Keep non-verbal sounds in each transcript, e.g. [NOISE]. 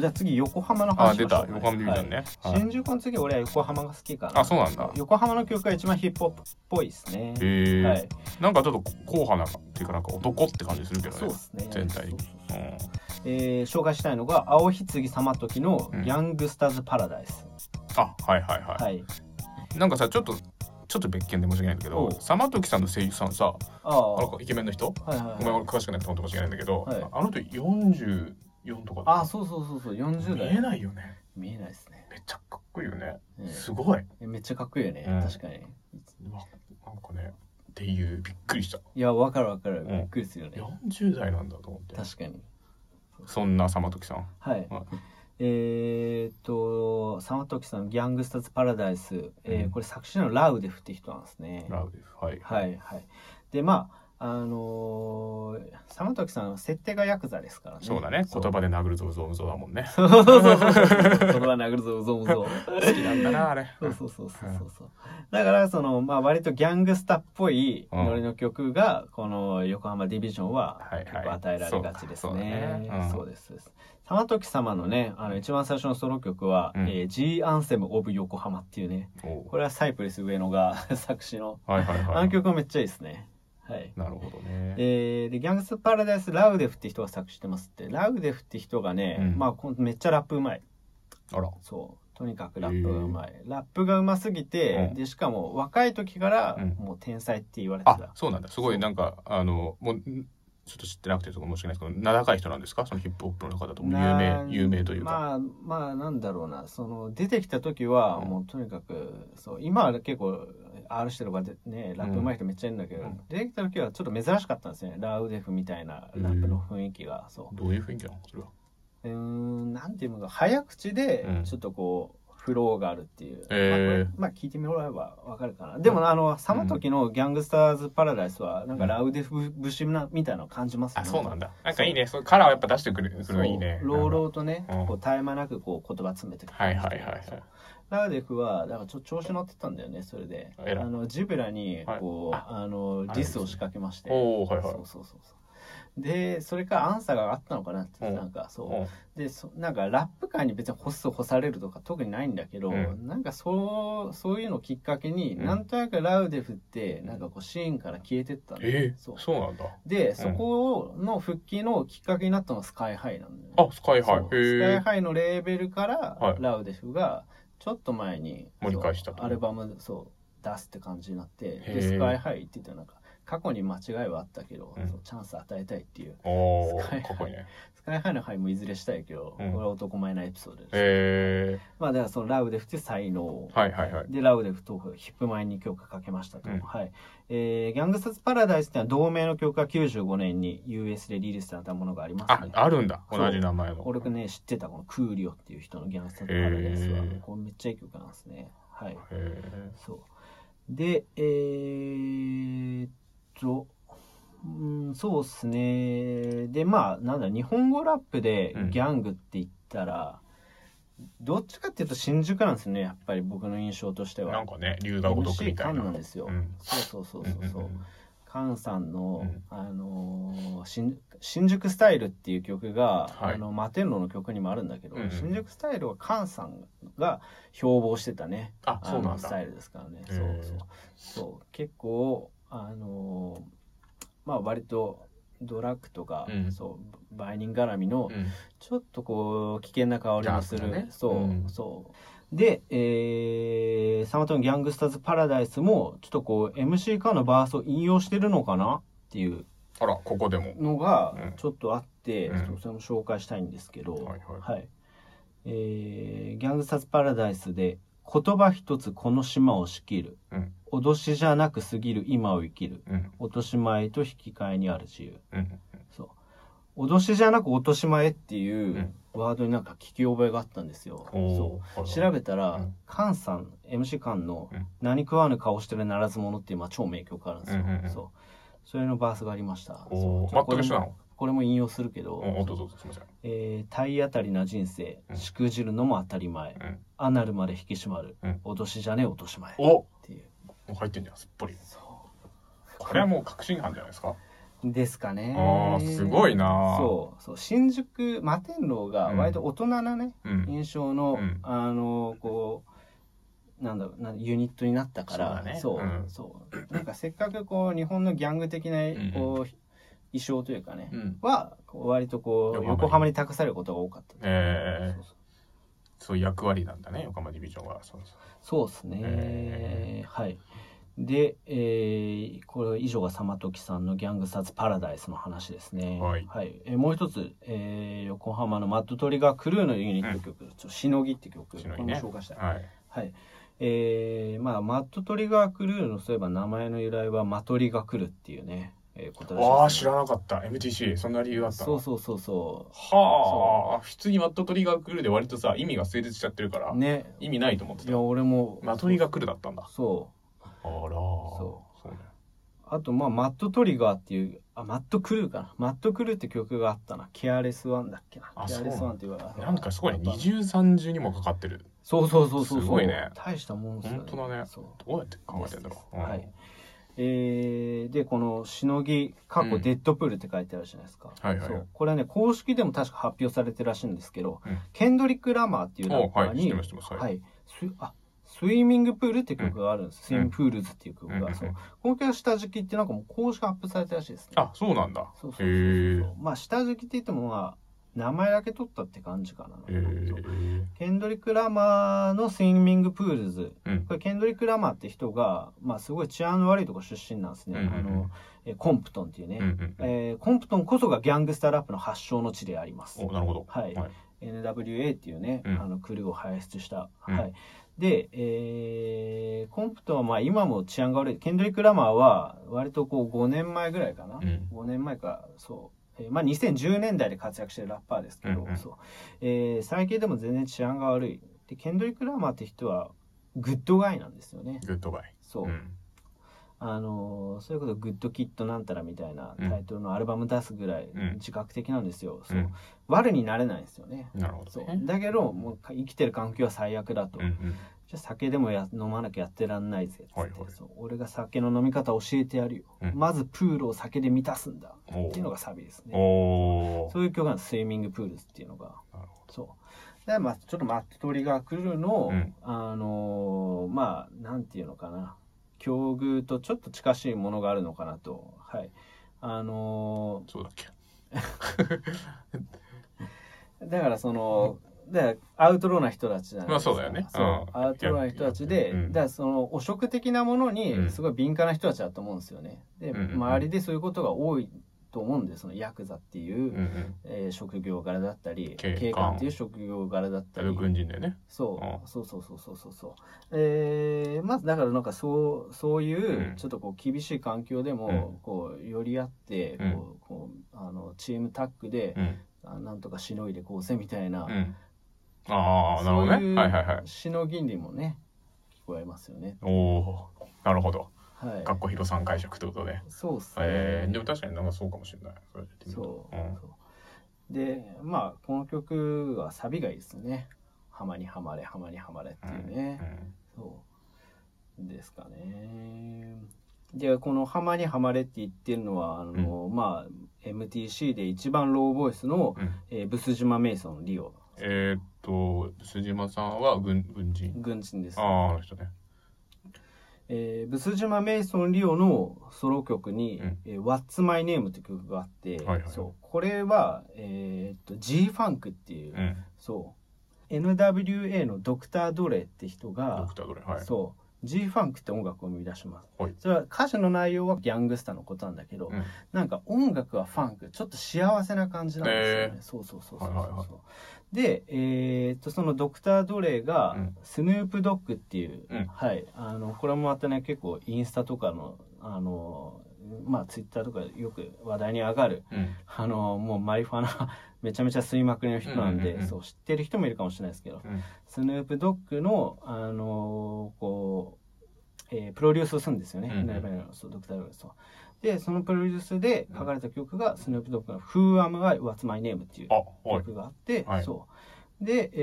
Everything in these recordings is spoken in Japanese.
じゃあ次横浜のあ話しましょう。出た。横浜ディビジョンね、はい。はい。新宿の次俺は横浜が好きかな。あそうなんだ。横浜の曲が一番ヒップホップっぽいですね。へえ、はい。なんかちょっと硬派なっていうかなんか男って感じするけどね。そうですね。全体に。そうそうそううん。えー紹介したいのが青ひつぎ様時のうん。ギャングスターズパラダイス、あはいはいはい、はい。なんかさちょっとちょっと別件で申し訳ないんだけどおう。サマトキさんの声優さんさあああのイケメンの人？はいはいごめんはい俺詳しくなくて本当申し訳ないんだけど、はい。あの人44とかあそうそうそうそう40見代。えないよね。見えないですね、めっちゃかっこいいよね。うんすごい、えめっちゃかっこいいよね、うん。確かに。なんかねっていうびっくりした。いやわかるわかる。ん。びっくりするよね、40代なんだと思って。確かに。そんなサマトキさん。はい、はい。えーっとサマトキさんの「ギャングスターズ・パラダイス」えーうん。これ作詞のラウデフって人なんですね。ラウデフはい。はいはい。でまああのー、サマトキさんは設定がヤクザですからね。そうだね。言葉で殴るぞうぞうぞだもんね。そう。そうそうそう言葉殴るぞうぞうぞ好きなんだなあれ。そうそうそうそうそう。だからそのまあ割とギャングスタっぽいノリの曲がこの横浜ディビジョンは結構与えられがちですね。そうだね。うん。そうです。そうです玉時様のねあの一番最初のソロ曲はうん「えー G アンセム・オブ・横浜」っていうね。これはサイプレス上野が [LAUGHS] 作詞の。はいはいはい。あの曲もめっちゃいいですねはい。なるほどね。えーでギャングスタパラダイスラウデフって人が作詞してますって。ラウデフって人がね、うん。まあこんめっちゃラップうまい。あら。そう。とにかくラップがうまい。ラップがうますぎて、うん。でしかも若い時からうん。もう天才って言われてあた、そうなんだ。すごいなんかあのもうんちょっと知ってなくてとか申し訳ないですけど名高い人なんですか？そのヒップホップの中だと有な名有名というか、まあまあなんだろうな。その出てきた時はうん。もうとにかくそう今は結構 R してるでねラップうまい人めっちゃいるんだけど、うん。出てきた時はちょっと珍しかったんですね。ラウデフみたいなラップの雰囲気が、そう。どういう雰囲気なのそれは。うーんなんていうのか早口でうん。ちょっとこう、フローがあるっていう、えー。まあまあ聞いてみればわかるかな。でもあのサマトキの「ギャングスターズ・パラダイス」はなんかラウデフ節なみたいな感じますね。あそうなんだ。なんかいいね。そうカラーをやっぱ出してくるのいいね。そう朗々とね、うん。こう絶え間なくこう言葉詰めてくる。はいはいはいはい。そうラウデフはだからちょ調子乗ってたんだよねそれで。あのジブラにこう、はいあのディスを仕掛けまして。おおはいはい。そうそうそうそうでそれからアンサーがあったのかなってうん。なんかそう、うん。でそなんかラップ界に別に干す干されるとか特にないんだけど、うん。なんかそうそういうのをきっかけに、うん。なんとなくラウデフってなんかこうシーンから消えてったの。えー、そう。そうなんだ。で、そこの復帰のきっかけになったのがスカイハイなんだよね。あスカイハイ。スカイハイのレーベルから、はい。ラウデフがちょっと前に盛り返したアルバムそう出すって感じになってへでー。スカイハイって言ったらなんか過去に間違いはあったけど、うん。チャンス与えたいっていう。スカこいいねスカイハイのハイもいずれしたいけど、うん。これは男前なエピソードです、へえまあだからそのラウデフって才能、はいはいはい。でラウデフとヒップマイに曲かけましたと、うん。はい。えー、ギャングスタズ・パラダイスってのは同名の曲が95年に US でリリースされたものがありますあね。あるんだ。同じ名前の。俺がね知ってたこのクーリオっていう人のギャングスタズ・パラダイスは。へー。これめっちゃいい曲なんですね。はい。へえそう。でえー、っとう。んそうっすね。でまあなんだ日本語ラップでうん。ギャングって言ったら、どっちかっていうと新宿なんですよねやっぱり僕の印象としては。なんかね龍が如くみたいな。なんですよ、うん。そうそうそうそうそう、んんんカンさんの、うん。あのー新新宿スタイルっていう曲が、はい。あのマテンロの曲にもあるんだけど、うんうん。新宿スタイルはカンさんが標榜してたね。あそうなんだ。のスタイルですからね。そうそう。そう。結構あのーまあ割とドラッグとか、うん。そう売人絡みのうん。ちょっとこう危険な香りのする、ね。そう、うん。そう。で、えー、サマトンギャングスターズパラダイスもちょっとこう MC カーのバースを引用してるのかなっていうあらここでも。のがうんちょっとあって、うん。それも紹介したいんですけど、はい。はい。えーギャングスターズパラダイスで言葉一つこの島を仕切る、うん。脅しじゃなく過ぎる。今を生きる。うん。落とし前と引き換えにある自由。うん。そう。脅しじゃなく落とし前っていううん。ワードになんか聞き覚えがあったんですよ、おそーう調べたら、うん。カンさん MC カンのうん「何食わぬ顔してるならず者」っていうまあ超名曲あるんですよ、うんうんうん。そう。それのバースがありました。お全く一緒なの？これも引用するけど、うぞどうぞすみません。えー体当たりな人生うん。しくじるのも当たり前、うん。アナルまで引き締まる、うん。脅しじゃねえ落とし前。っ。おもていう。う入ってんじゃんすっぽり。これはもう確信犯じゃないですか。ですかね。あーすごいな。そうそう。新宿摩天楼が割と大人なね、うん。印象の、うん。あのこうなんだろうなユニットになったからそうそう,、うん。そう。なんかせっかくこう日本のギャング的なうん。こう、衣装というかね、うん。は割とこう横浜に。託されることが多かったえー。そうそう。そういう役割なんだね横浜ディビジョンは。そうですね、えはい。で、えーこれ以上が様時さんの「ギャングスターズ・パラダイス」の話ですね。はい。えーもう一つ、えー横浜のマッドトリガークルーのユニット曲「ちょしのぎ」って曲ね。これも紹介したい。はい。はい。えーまあマッドトリガークルーのそういえば名前の由来はマトリが来るっていうね、えーことらしいですねああ知らなかった。MTC そんな理由あったの？そうそうそうそはあ。普通に Mad Trigger Crew で割とさ意味が成立しちゃってるから、うね。意味ないと思ってた。いや俺も。 Mad Trigger Crew だったんだ。そう。あらそう。そうね。あとまあ Mad Trigger っていうあ Mad Crew かな。 Mad Crew って曲があったな。 Careless One だっけな。あ Careless One っていうかなんかすごいね。二重三重にもかかってる。そうそうそうそうすごいね。大したもんですよね。本当だね。そう。どうやって考えてんだろう、うん。はいえーでこの「しのぎ」括弧うん。 Dead Pool って書いてあるじゃないですか、はいはい。はいそう。これはね公式でも確か発表されてるらしいんですけど、うん。ケンドリック・ラマーっていうラッパーに、おはいはいはい。スあ Swimming Pool って曲があるんです、 Swimming Pools っていう曲が、うんうんそう。この曲が下敷きってなんかもう公式発表されてるらしいですね。あそうなんだ。そうそうそうそうまあ下敷きって言ってもまあ名前だけ取ったって感じかな、へえそう。ケンドリック・ラマーの Swimming Pools。うん。これケンドリック・ラマーって人が、まあ、すごい治安の悪いとこ出身なんですね、うんうんうん。あのえーコンプトンっていうね、うんうんえーコンプトンこそがギャングスターラップの発祥の地であります。おなるほど。はい。はい。NWA っていうね、うん。あのクルーを輩出した、うん。はい。で、えーコンプトンはまあ今も治安が悪い。ケンドリック・ラマーは割とこう5年前ぐらいかな、うん。5年前かそう、えーまあ、2010年代で活躍してるラッパーですけど、うんうん。そう。えー最近でも全然治安が悪い。でケンドリック・ラマーって人は good guy なんですよね。 good guy。そう、うん。あのーそれこそ good kid なんたらみたいなうんタイトルのアルバム出すぐらいうん。自覚的なんですよ、そう。うん悪になれないんですよね。なるほそう。どねだけどもう生きてる環境は最悪だと、うんうんじゃあ酒でもや飲まなきゃやってらんないぜっつって、はいはい。俺が酒の飲み方教えてやるよ、うん。まずプールを酒で満たすんだ。おっていうのがサビですね。そういう曲なんです Swimming Pools っていうのが。そう。でまあちょっと Mad Trigger Crew の、うん。あのーまあなんていうのかな。境遇とちょっと近しいものがあるのかなと。はい。あのそうだっけ。ー [LAUGHS] だからその、だからアウトローな人たちじゃないですか。まあそうだよね。そううん。アウトローな人たちで、うん。だからその汚職的なものうん。にすごい敏感な人たちだと思うんですよね。で、うんう周りでそういうことが多いと思うんで、そのヤクザっていう、うんうん。えー職業柄だったり、警官。っていう職業柄だったり、軍人だよね。そう。うん。そうそうそうそうそうそう。えーまずだからなんかそうそういううん。ちょっとこう厳しい環境でもうん。こう寄り合ってうん。こうこうあのチームタッグでうん。あなんとかしのいでこうせみたいなうんああなるほどね。はいはいはい。しのぎにもね聞こえますよね。おおなるほど。はい。かっこひろさん解釈ってことで。そうっすえー、ねでも確かになんかそうかもしれない。そそうと。うん。そう。でまあこの曲はサビがいいですね「浜にはまれ浜にはまれ」っていうね、そうですかね。でこの「ハマにはまれ」って言ってるのはあの、まあ MTC で一番ローボイスの、うん。うんえーブス島メイソンリオえーっと辻間さんは軍軍人。軍人です。あ、ああの人ね。えーブス島メイソンリオのソロ曲にうん「えー What's My Name」って曲があって、はいはいそう。これは、えーっと G ファンクっていう、うん。そう。NWA のドクター・ドレって人ドがクターどれはい。そう G ファンクって音楽を生み出します、はい。それは歌詞の内容はギャングスターのことなんだけど、うん。なんか音楽はファンクちょっと幸せな感じなんですよね、へー。そうそうそうそうそう、はいはいはい。でえーっとそのドクター・ドレイが、うん。スヌープ・ドッグっていう、うん。はい。あのこれもまたね結構インスタとかのあのまあツイッターとかよく話題に上がるうん。あのもうマリファナめちゃめちゃ吸いまくりの人なんで、そう知ってる人もいるかもしれないですけど、うんスヌープ・ドッグの、あのこう、えープロデュースをするんですよね。うんうんドクター・ドレイそうで、そのプロデュースで書かれた曲が、スヌープ・ドッグの Who Am I? What's My Name? っていう曲があって、はいそう。で、え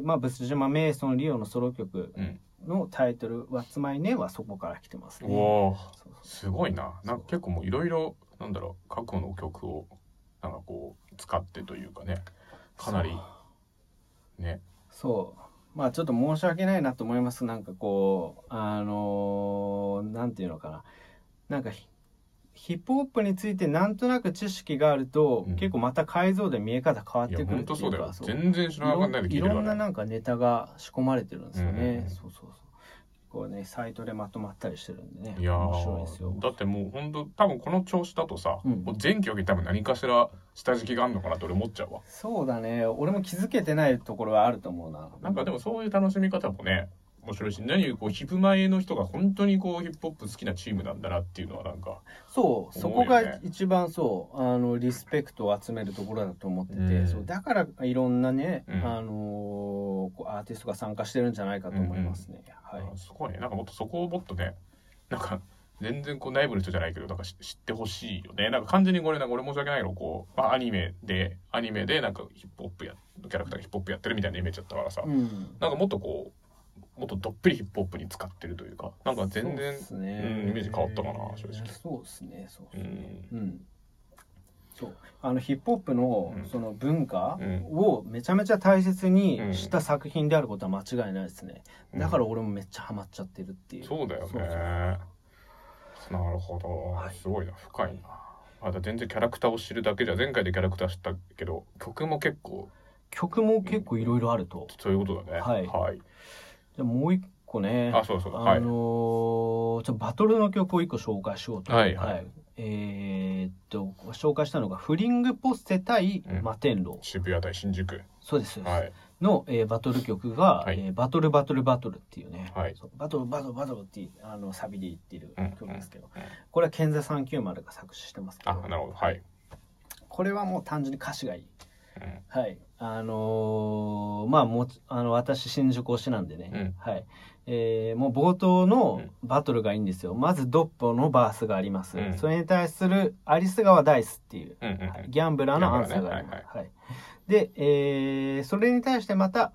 ーまあ、ブス島メイソン・リオのソロ曲うんのタイトル、What's My Name? はそこから来てますね。おすごいななんか結構もういろいろなんだろう過去の曲をなんかこう使ってというかね。かなりね。そう。まあちょっと申し訳ないなと思います。なんかこうあのーなんていうのかな。なんかヒヒップホップについてなんとなく知識があると、うん。結構また解像で見え方変わってくるっていうか本当そうだよ。そう。全然知らなかったいろんななんかネタが仕込まれてるんですよね、うん。そうそうそうこうねサイトでまとまったりしてるんでねいや面白いですよ。ーだってもう本当多分この調子だとさ、うん。もう全曲に多分何かしら下敷きがあるのかなって俺思っちゃうわ。そうだね。俺も気づけてないところはあると思うな。なんかでもそういう楽しみ方もね面白いし何よりこうヒップ前の人が本当にこうヒップホップ好きなチームなんだなっていうのはなんかそうそこが一番そうあのリスペクトを集めるところだと思ってて、うん。そうだからいろんなね、うん。あのーアーティストが参加してるんじゃないかと思いますね、はい。あすごいねなんかもっとそこをもっとねなんか全然こう内部の人じゃないけどなんか知知ってほしいよね。なんか完全にこれなんか俺申し訳ないけどこう、まあ、アニメでアニメでなんかヒップホップやキャラクターがヒップホップやってるみたいなイメージだったからさ、うん。なんかもっとこうもっとどっぷりヒップホップに使ってるというかなんか全然そうんイメージ変わったかな正直。そうですねそうっすうねん。うん。そう。あのヒップホップのうん。その文化うん。をめちゃめちゃ大切にした作品であることは間違いないですね、だから俺もめっちゃハマっちゃってるっていう、そうだよね。なるほど、はい。すごいな。深いな。まだ全然キャラクターを知るだけじゃ前回でキャラクター知ったけど曲も結構曲も結構いろいろあると、そういうことだね。はい。はい、じゃあもう一個ね。あそうそう。あはい。のーちょバトルの曲を一個紹介しようと。はいはい。えーっと、紹介したのが、フリングポッセ対うん。摩天楼。渋谷対新宿。そうです。はい。の、えーバトル曲が、はい。えーバトルバトルバトルっていうね、はい。そう。バトルバトルバトルっていうあのサビで言ってるうん曲ですけど、うん。これはケンザ390が作詞してますけあど、なるほど。はい、これはもう単純に歌詞がいい。うん。はい。あのーまあもち、あの、私、新宿推しなんでね。うんはい。えーもう冒頭のバトルがいいんですよ。まず、ドッポのバースがあります。うんそれに対する、アリス川ダイスっていう、うんうんうんはいギャンブラーのアンサーがあります。ギャンブはい。で、えーそれに対してまた、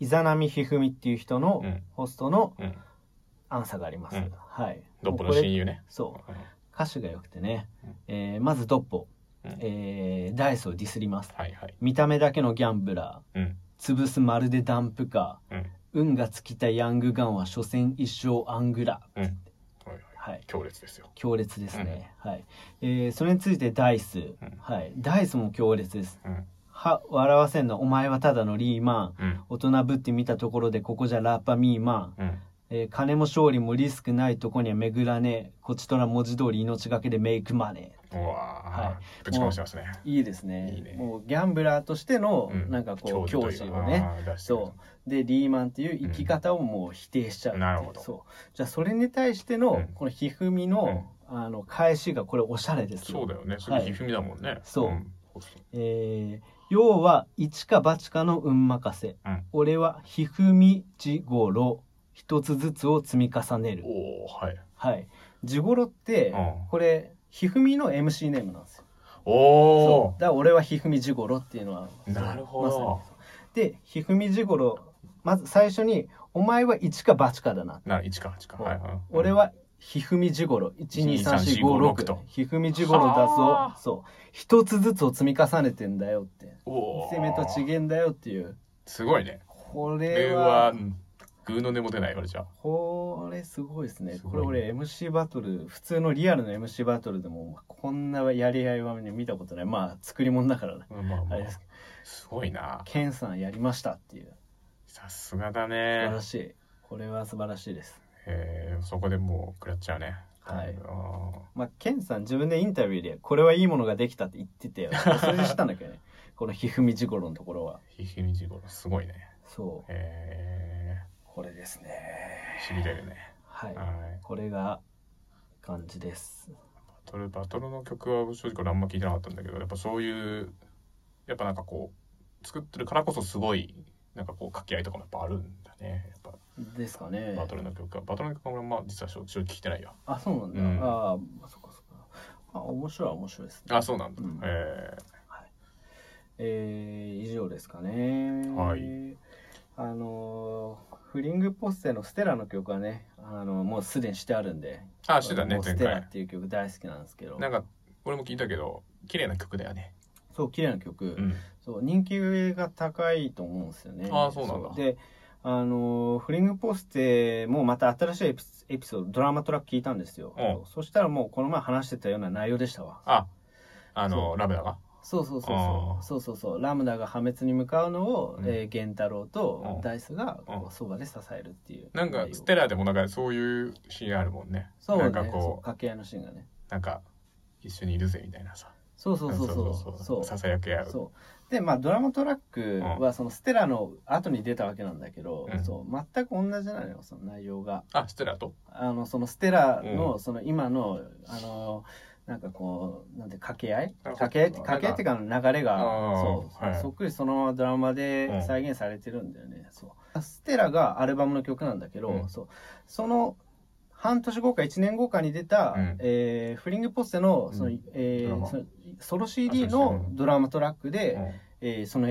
イザナミヒフミっていう人の、うんホストのうんアンサーがあります。うんはい。ドッポの親友ねそう。うん歌詞が良くてね。うんえーまず、ドッポ。うん。えーダイスをディスります。はいはい。見た目だけのギャンブラー。うん。潰すまるでダンプカー、うん。運が尽きたヤングガンは所詮一生アングラうん。はいはい。はい。強烈ですよ。強烈ですね、はい、えーそれについてダイス、はい。ダイスも強烈です。うん。は笑わせんの。お前はただのリーマン。うん。大人ぶってみたところでここじゃラッパミーマン、うんえー金も勝利もリスクないとこには巡らねえ。こちとら文字通り命がけでメイクマネうわはーぶちかましてますね。ーいいですね。いいね。もうギャンブラーとしてのうん。なんかこう教師をね。そう。でリーマンっていう生き方をもう否定しちゃうう。なるほど。そう。じゃあそれに対しての、うん。このひふみの,、あの返しがこれおしゃれですよ。そうだよね。それひふみだもんね。そう。ん。えー要は一か八かの運任せ、うん。俺はひふみじごろ一つずつを積み重ねる。おおはい。はい。じごろって、うん。これひふみの MC ネームなんですよ。おおそう。だから俺はひふみじごろっていうのはなるほど。まさでひふみじごろまず最初にお前は一か八かだな。な1か8か。はいはい。俺はひふみじごろ12345 12345と。ひふみじごろだはぞあ。そう。一つずつを積み重ねてんだよって。おお攻めとちげんだよっていう。すごいね。ここれれははうんグーの根も出ない俺じゃこれすごいですね。これ俺 MC バトル普通のリアルの MC バトルでもこんなやり合いは見たことない。まあ作り物だからね。うんまあまあ。あれです。すごいな。ケンさんやりましたっていう。さすがだ素晴ねらしい。これは素晴らしいです。えーそこでもう食らっちゃうね。はい。あまあケンさん自分でインタビューでこれはいいものができたって言っててそれでしたんだけどね。[LAUGHS] このひふみじごろのところは。ーひひみじごろすごいね。そう。えこれですね。ーしびれるね。はい。はい。これが感じです。バトルバトルの曲は正直俺あんま聞いてなかったんだけどやっぱそういうやっぱなんかこう作ってるからこそすごいなんかこう掛け合いとかもやっぱあるんだね。やっぱですかね。バトルの曲は。バトルの曲は俺まあ実は正直聞いてないよ。あそうなんだ、うん。ああそっかそっか。あ面白い面白いですね。あそうなんだ、うん。ええー、以上ですかね。はい。あのーフリングポッセのステラの曲はねあのもうすでにしてあるんで。ー、あしてたねステラっていう曲大好きなんですけど。なんか俺も聞いたけど綺麗な曲だよね。そう綺麗な曲、うん。そう人気が高いと思うんですよね。あーそうなんだ。であのフリングポステもまた新しいエピエピソードドラマトラック聞いたんですよ、うん。そしたらもうこの前話してたような内容でしたわ。ああそのラムダが？そうそうそうそう。そうそうそう。ラムダが破滅に向かうのを、うん。えー源太郎とうん。ダイスがこううそばで支えるっていう。なんかステラでもなんかそういうシーンあるもんね。そうね。なんかこう掛け合いのシーンがね。なんか一緒にいるぜみたいなさ。そうそうそうそうそう。ささやき合う。そう。でまあドラマトラックはそのステラの後に出たわけなんだけど、うん。そう全く同じなのよその内容が。あステラと？あのそのステラうのその今のあのなんかこうなんて掛け合い？掛け？合い。掛け合いっていうか流れが。そう、はい。そっくりそのままドラマで再現されてるんだよね、そう。ステラがアルバムの曲なんだけど、うん。そう。その半年後か1年後かに出た、うん。えーフリングポステのその、うん。えーソロ CD のドラマトラックで、うん。えーその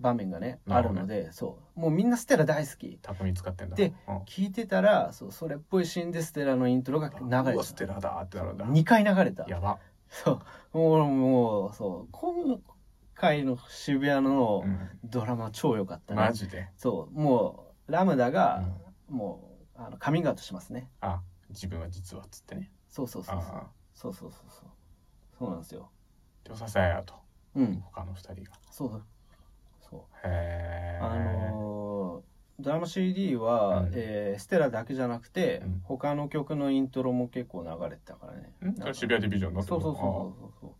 場面がねあなるのでそう。もうみんなステラ大好き。巧みに使ってんだ。でうん。聞いてたらそうそれっぽいシーンでステラのイントロが流れうわてステラだってなるんだ。2回流れた。やば。そう。もうもうそう。今回の渋谷のうん。ドラマ超良かったね、マジで？そう。もうラムダがうもうあのカミングアウトしますね。あ自分は実はっつってね。そうそうそうそう。あそうそうそうそう。そうなんですよ。あで支え合うと。うん。他の二人が。そうそうへえあのードラマ CD は、うん。えーステラだけじゃなくて、うん。他の曲のイントロも結構流れてたからね。ん？なんか渋谷ディビジョンのそうそうそうそうそう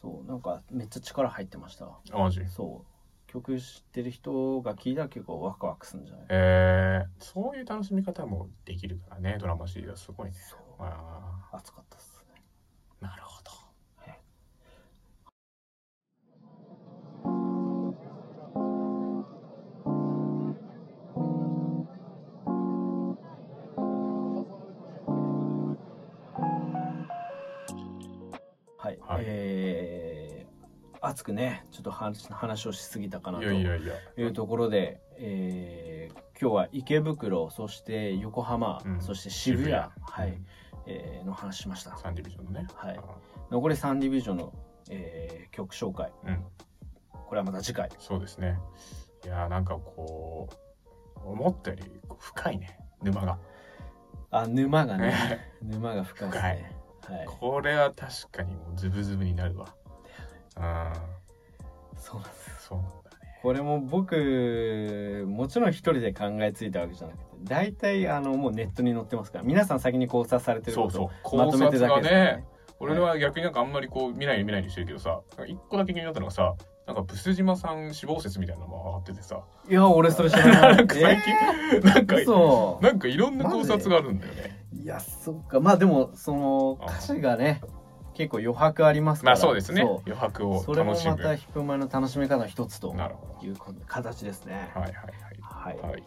そうなんかめっちゃ力入ってました。あマジ？そう。曲知ってる人が聞いたら結構ワクワクするんじゃない？えー、そういう楽しみ方もできるからねドラマ CD はすごいね。そう。あ熱かったっすえー、熱くねちょっと話話をしすぎたかないとやいやいや。いうところで、えー、今日は池袋そして横浜、うん。そして渋谷。はうん。い、えーの話しました。サンディビジョンのね。はい。残り3ディビジョンの、えー曲紹介。うん。これはまた次回。そうですね。いやーなんかこう思ったより深いね。沼が。あ沼がね。ね。沼が深いですねはい。これは確かにもうズブズブになるわ。うん。そうなんですそうなんだね。これも僕もちろん一人で考えついたわけじゃなくて大体あのもうネットに載ってますから皆さん先に考察されてることをまとめてだけですからね俺は逆になんかあんまりこう見ないように見ないようにしてるけどさ一個だけ気になったのがさなんかブス島さん死亡説みたいなのも上がっててさ。いや俺それ知らない。なんか最近なんかなんかいろんな考察があるんだよねいやそっか。まあでもそのあ歌詞がね結構余白ありますから。まあそうですね。そ余白をうそれも楽しむ。またヒップマンの楽しみ方の一つという形ですね。どはいはいはい、はい。はい。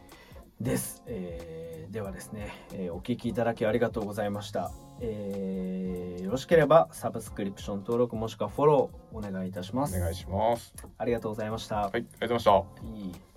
です、えーではですね、えーお聞きいただきありがとうございました、えーよろしければサブスクリプション登録もしくはフォローお願いいたします。お願いします。ありがとうございました、はいありがとうございました。いい